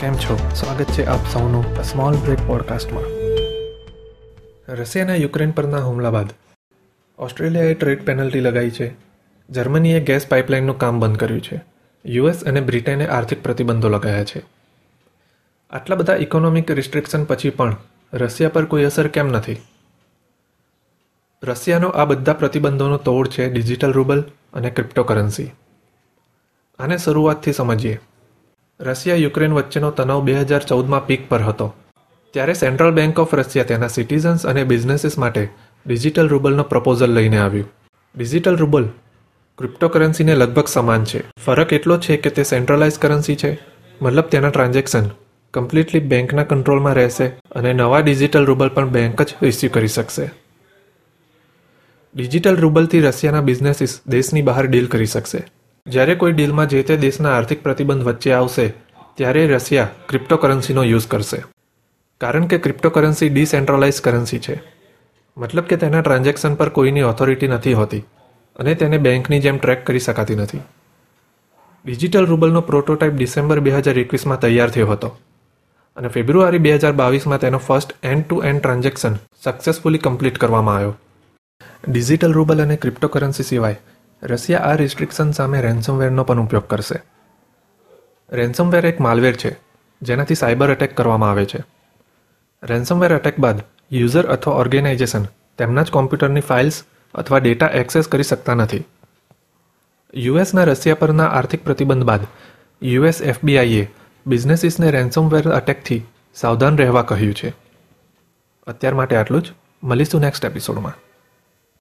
કેમ છો? સ્વાગત છે આપ સૌનું સ્મોલ બ્રેક પોડકાસ્ટમાં રશિયાના યુક્રેન પરના હુમલા બાદ ઓસ્ટ્રેલિયાએ ટ્રેડ પેનલ્ટી લગાવી છે. જર્મનીએ ગેસ પાઇપલાઇનનું કામ બંધ કર્યું છે. યુએસ અને બ્રિટેને આર્થિક પ્રતિબંધો લગાવ્યા છે. આટલા બધા ઇકોનોમિક રિસ્ટ્રિક્શન પછી પણ રશિયા પર કોઈ અસર કેમ નથી? રશિયાનો આ બધા પ્રતિબંધોનો તોડ છે ડિજિટલ રૂબલ અને ક્રિપ્ટોકરન્સી. આને શરૂઆતથી સમજીએ. રશિયા યુક્રેન વચ્ચેનો તણાવ બે હજાર ચૌદમાં પીક પર હતો. ત્યારે સેન્ટ્રલ બેંક ઓફ રશિયા તેના સિટીઝન્સ અને બિઝનેસીસ માટે ડિજિટલ રૂબલનો પ્રપોઝલ લઈને આવ્યું. ડિજિટલ રૂબલ ક્રિપ્ટોકરન્સીને લગભગ સમાન છે. ફરક એટલો છે કે તે સેન્ટ્રલાઇઝ કરન્સી છે. મતલબ તેના ટ્રાન્ઝેક્શન કમ્પ્લીટલી બેંકના કંટ્રોલમાં રહેશે અને નવા ડિજિટલ રૂબલ પણ બેંક જ ઇસ્યુ કરી શકશે. ડિજિટલ રૂબલથી રશિયાના બિઝનેસીસ દેશની બહાર ડીલ કરી શકશે. જ્યારે કોઈ ડીલમાં જે તે દેશના આર્થિક પ્રતિબંધ વચ્ચે આવશે, ત્યારે રશિયા ક્રિપ્ટોકરન્સીનો યુઝ કરશે. કારણ કે ક્રિપ્ટોકરન્સી ડિસેન્ટ્રલાઇઝ કરન્સી છે. મતલબ કે તેના ટ્રાન્ઝેક્શન પર કોઈની ઓથોરિટી નથી હોતી અને તેને બેંકની જેમ ટ્રેક કરી શકાતી નથી. ડિજિટલ રૂબલનો પ્રોટોટાઇપ ડિસેમ્બર બે હજાર એકવીસમાં તૈયાર થયો હતો અને ફેબ્રુઆરી બે હજાર બાવીસમાં તેનો first end to end transaction successfully complete કરવામાં આવ્યો. ડિજિટલ રૂબલ અને ક્રિપ્ટોકરન્સી સિવાય રશિયા આ રિસ્ટ્રિક્શન સામે રેન્સમવેરનો પણ ઉપયોગ કરશે. રેન્સમવેર એક માલવેર છે, જેનાથી સાયબર અટેક કરવામાં આવે છે. રેન્સમવેર અટેક બાદ યુઝર અથવા ઓર્ગેનાઇઝેશન તેમના જ કોમ્પ્યુટરની ફાઇલ્સ અથવા ડેટા એક્સેસ કરી શકતા નથી. યુએસના રશિયા પરના આર્થિક પ્રતિબંધ બાદ યુએસ એફબીઆઈએ બિઝનેસીસને રેન્સમવેર અટેકથી સાવધાન રહેવા કહ્યું છે. અત્યાર માટે આટલું જ. મળીશું નેક્સ્ટ એપિસોડમાં